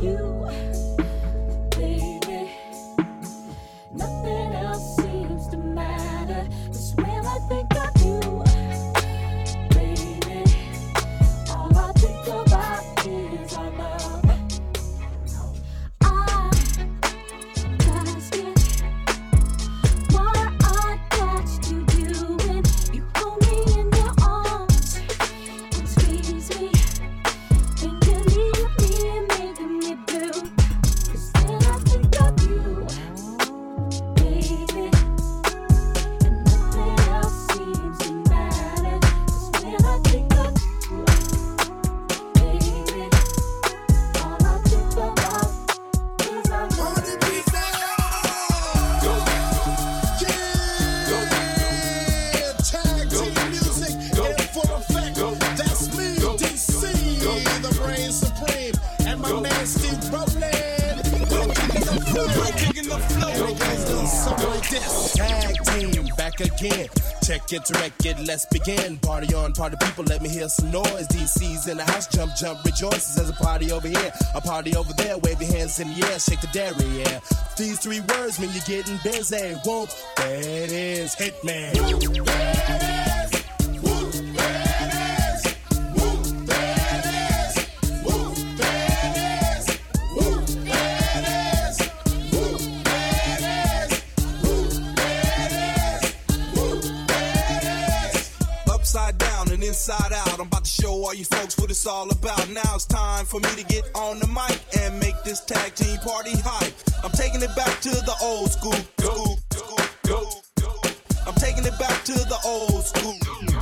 you. Tag team, back again. Check it, direct it, let's begin. Party on, party people, let me hear some noise. DC's in the house, jump, jump, rejoices. There's a party over here, a party over there. Wave your hands in the air, shake the dairy, yeah. These three words mean you're getting busy. Whoop, that is Hitman. all you folks what it's all about. Now it's time for me to get on the mic and make this tag team party hype. I'm taking it back to the old school. Go, go, go. I'm taking it back to the old school.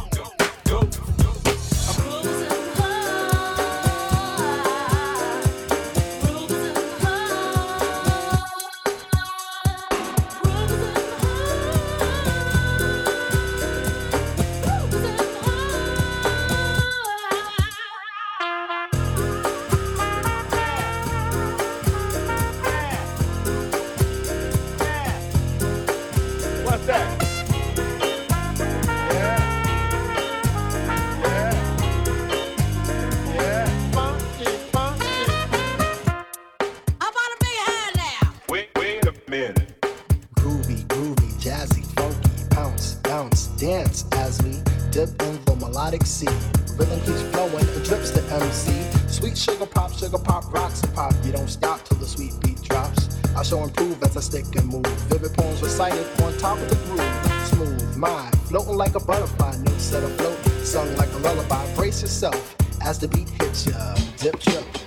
smooth mind, floating like a butterfly, new set of afloat, sung like a lullaby. Brace yourself as the beat hits ya, dip, dip.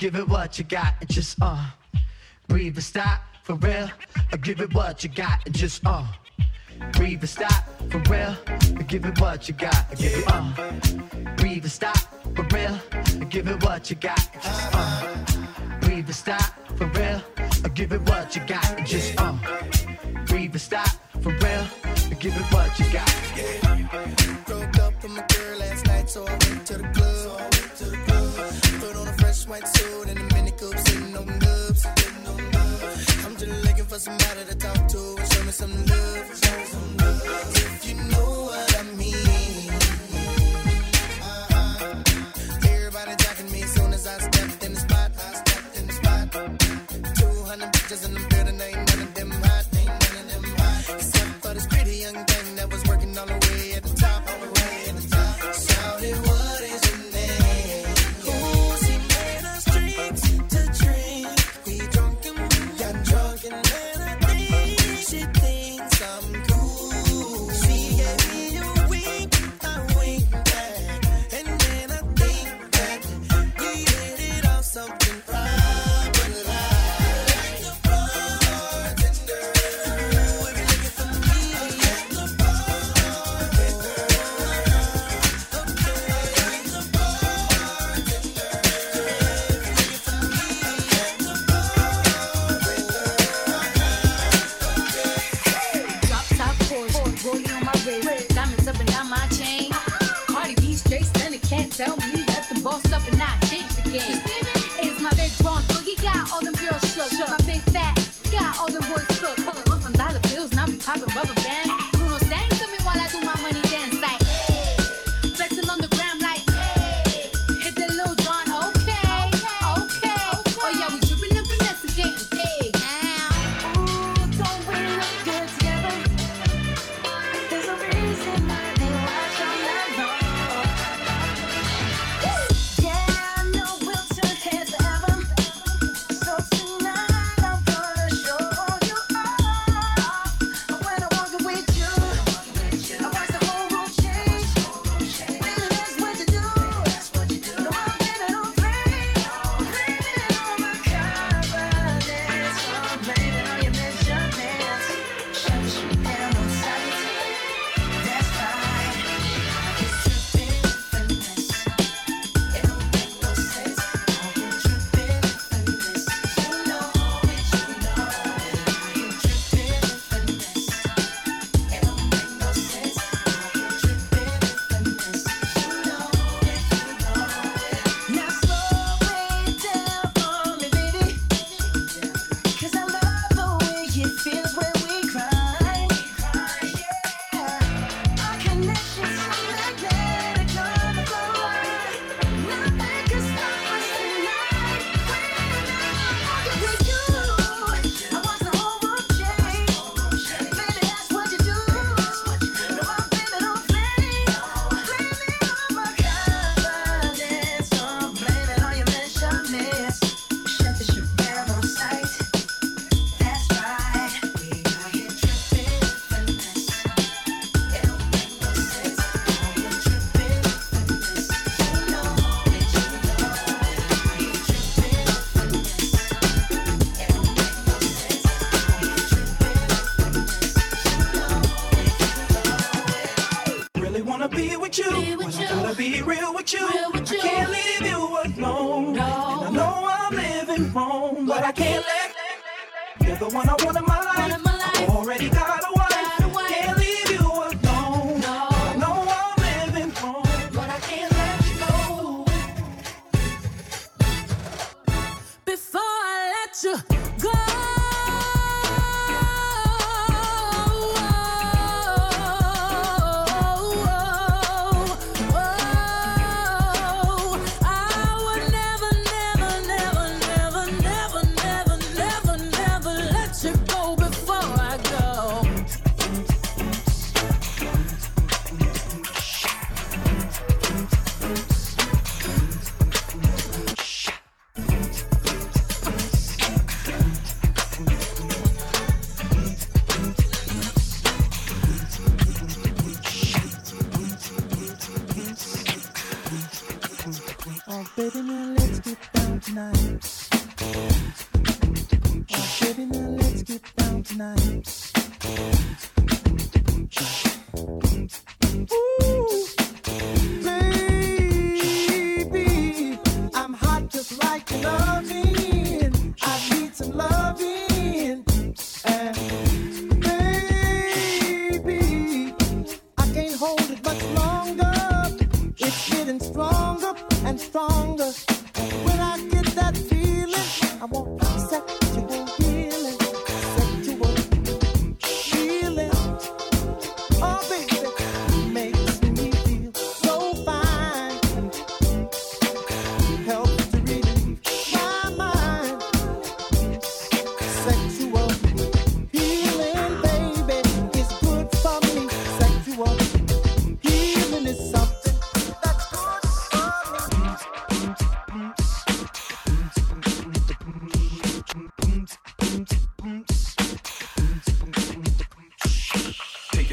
give it what you got and just uh breathe and stop for real. I give it what you got and just uh breathe and stop for real. I give it what you got. I give it uh breathe and stop for real. I give it what you got and just uh breathe and stop for real. I give it what you got and just uh breathe and stop for real. I give it what you got. Yeah. Broke up with my girl last night, went to. So I went to the club. Put on a fresh white. somebody to talk to and show me some love. Show me some love. If you know what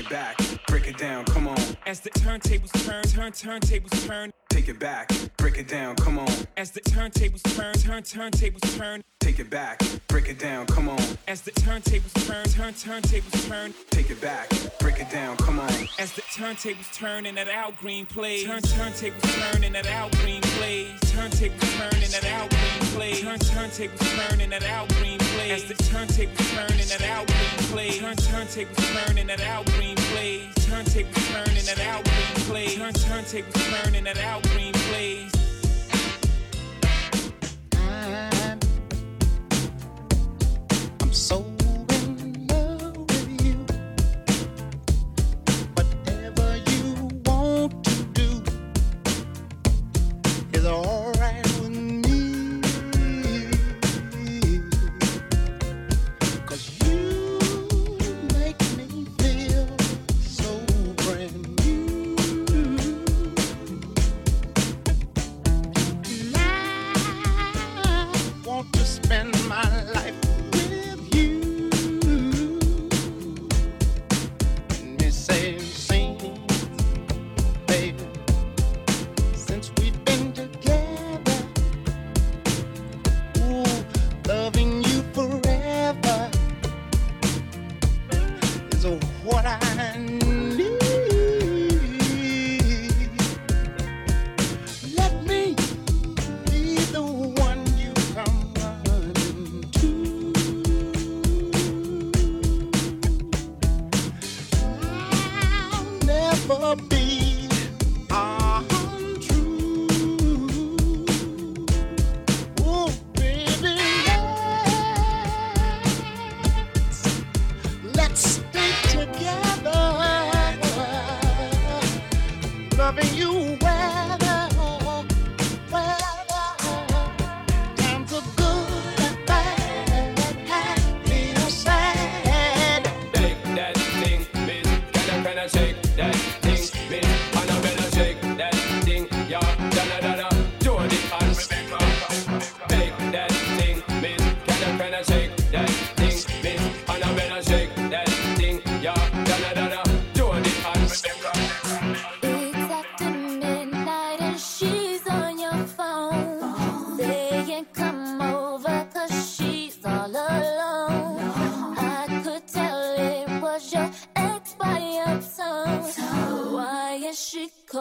back, break it down, come on. As the turntables turn, turn, turntables turn. Take it back, break it down, come on. As the turntables turn, turn, turntables turn. Take it back, break it down, come on. As the turntables turn, turn, turntables turn. Take it back, break it down, come on. As the turntables turn and that Al Green plays. Turn, turntables turn and that Al Green plays. Turntables turn and that Al Green plays. Turn, turntables turn and that Al Green plays. As the turntables turn and that Al Green plays. Turn, turntables turn and that Al Green plays. Turn and that Al Green plays. Turn, turn and that Al Green plays.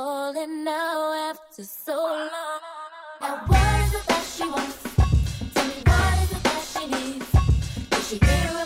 Falling now after so long. Now what is it that she wants? Tell me what is it that she needs? Is she hear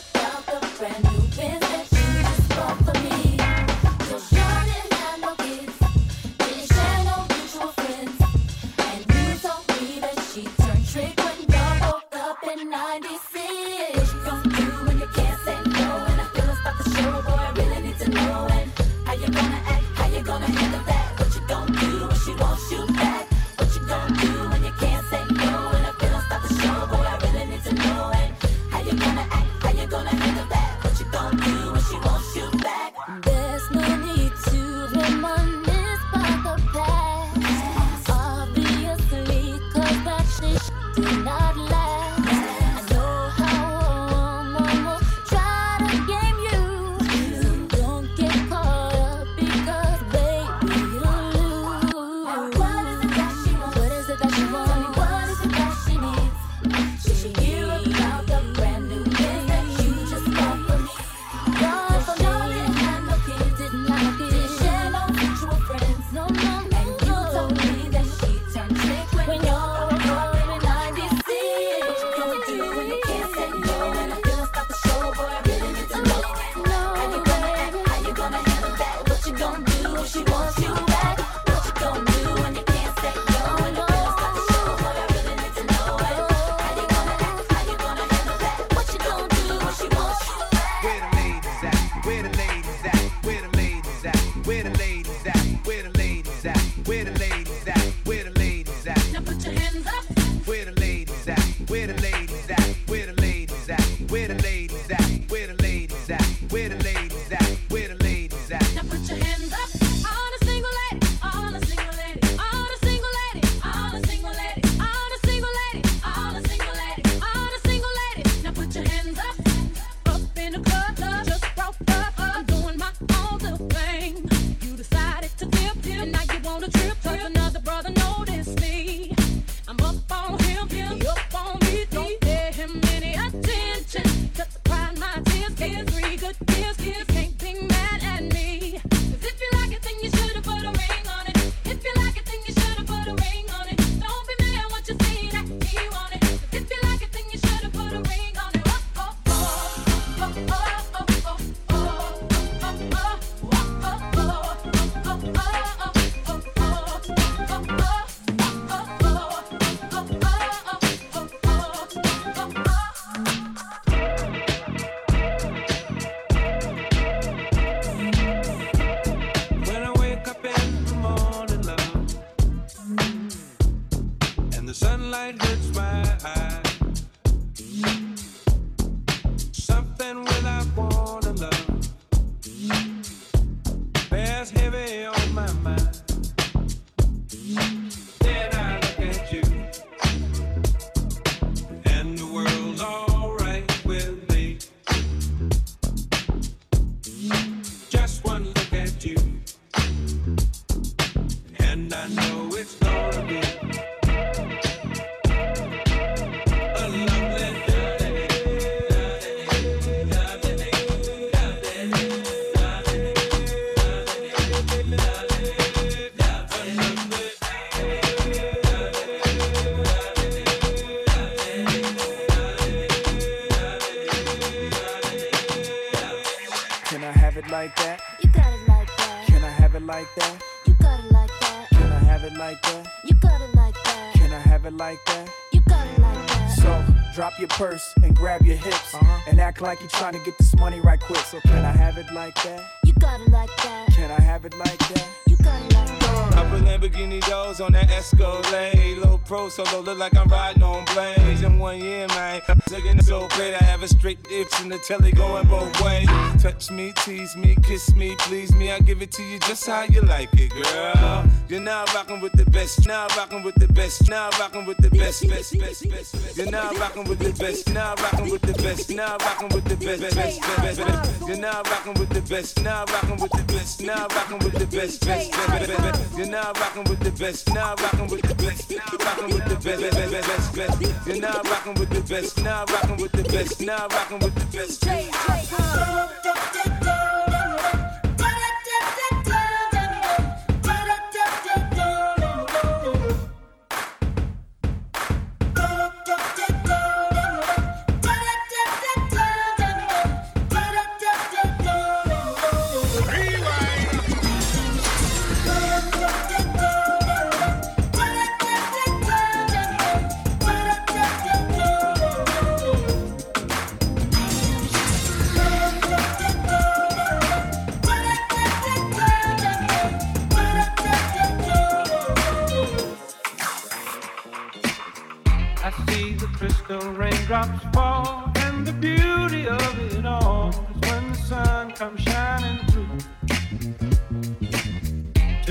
like that? You got it like that. Can I have it like that? You got it like that. Can I have it like that? You got it like that. Can I have it like that? You got it like that. So drop your purse and grab your hips and act like you're trying to get this money right quick. So can I have it like that? You got it like that. Can I have it like that? You got it like that. Put Lamborghini doors on that Escalade. Low pro solo, look like I'm riding on blades. In one year, man, looking so great. I have a straight itch and the telly going both ways. Touch me, tease me, kiss me, please me. I give it to you just how you like it, girl. You're now rocking with the best. Now rocking with the best. Now rocking with the best, best, best, best. best. You're now rocking with the best. Now rocking with the best. Now rocking with the best, best, best, best, best. You're now rocking with the best. Now rocking with the best. Now rocking with the best, best, best, best, best. You're now rocking with the best. Now rocking with the best. Now rocking with the best, best, best, best, best. You're now rocking with the best. Now rocking with the best. Now rocking with the best. I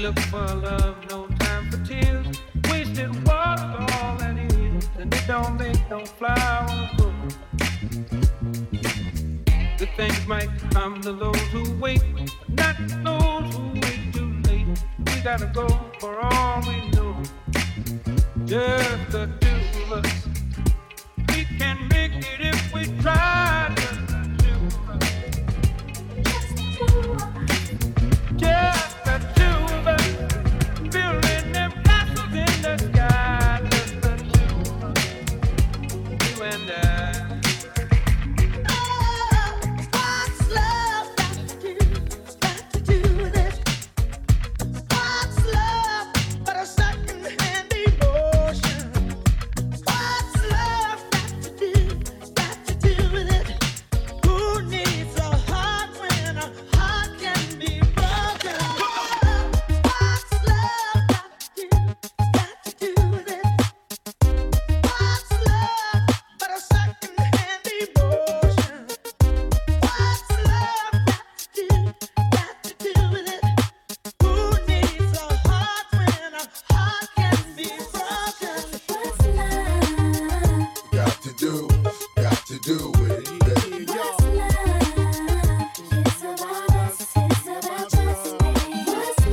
look for love, no time for tears. Wasted water, all that is, and it don't make no flowers grow. The things might come to those who wait, not those who wait too late. We gotta go for all we know. Just the two of us. We can make it if we try.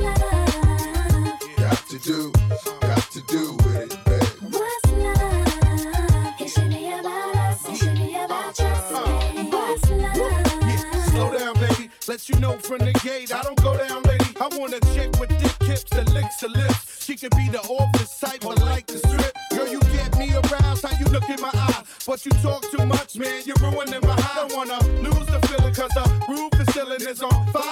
Love? Got to do, got to do with it. baby. What's love? It should be about us. It should be about. What's love? Slow down, baby. Let you know from the gate. I don't go down, lady. I want a chick with thick hips that licks her lips. She could be the office type, but like the strip. Girl, you get me aroused. How you look in my eye. But you talk too much, man. You're ruining my high. Don't wanna lose the feeling, cause the roof is ceiling is on fire.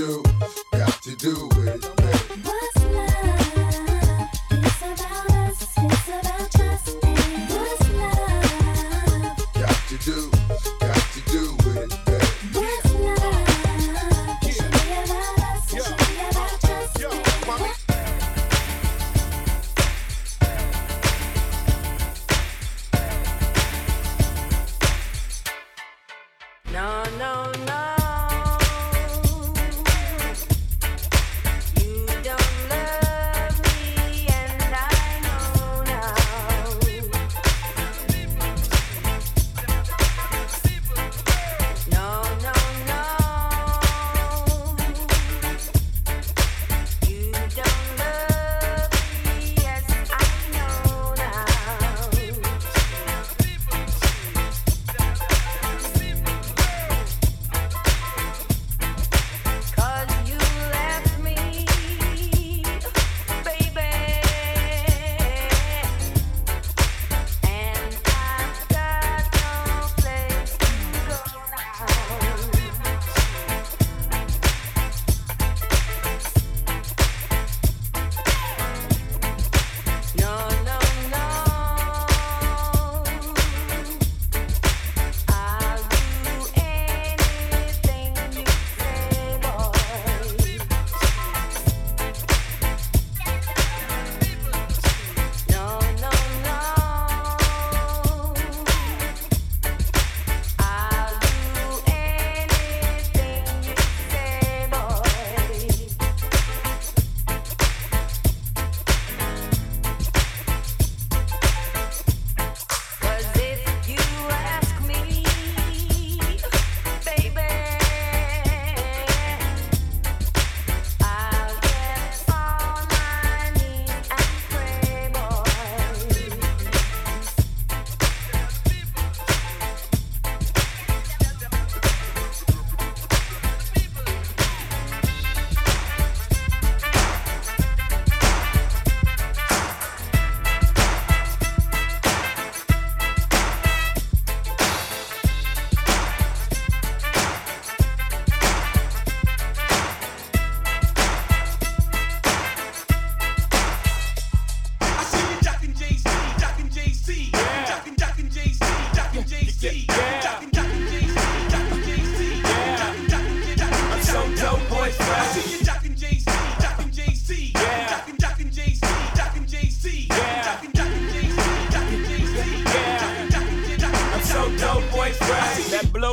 Do, got to do it.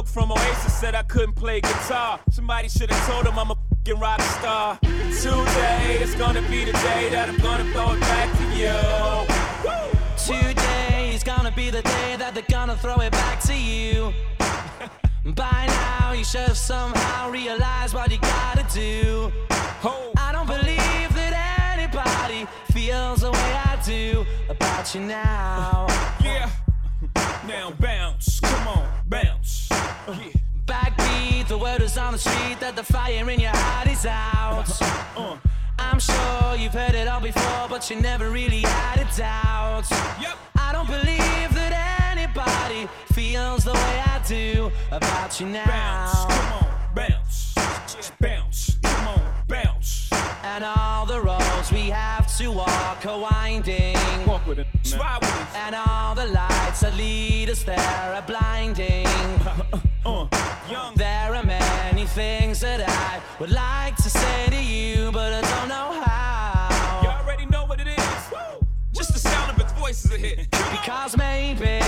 Luke from Oasis said I couldn't play guitar. Somebody should have told him I'm a fucking rock star. Today is gonna be the day that I'm gonna throw it back to you. Today is gonna be the day that they're gonna throw it back to you. By now, you should have somehow realized what you gotta do. I don't believe that anybody feels the way I do about you now. Yeah. Now bounce, come on, bounce. Backbeat, the word is on the street that the fire in your heart is out. Uh. I'm sure you've heard it all before, but you never really had a doubt. I don't believe that anybody feels the way I do about you now. Bounce, come on, bounce. Bounce, come on, bounce. And all the roads we have to walk are winding. Walk with it, man. And all the lights that lead us there are blinding. Uh, there are many things that I would like to say to you, but I don't know how. You already know what it is. Woo! Just the sound of its voice is a hit. because maybe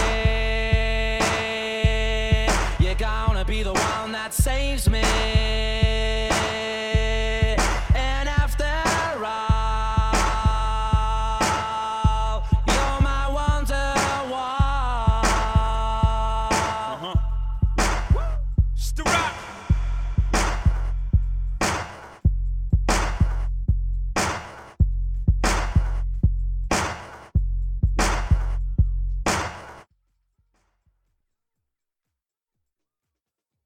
you're gonna be the one that saves me.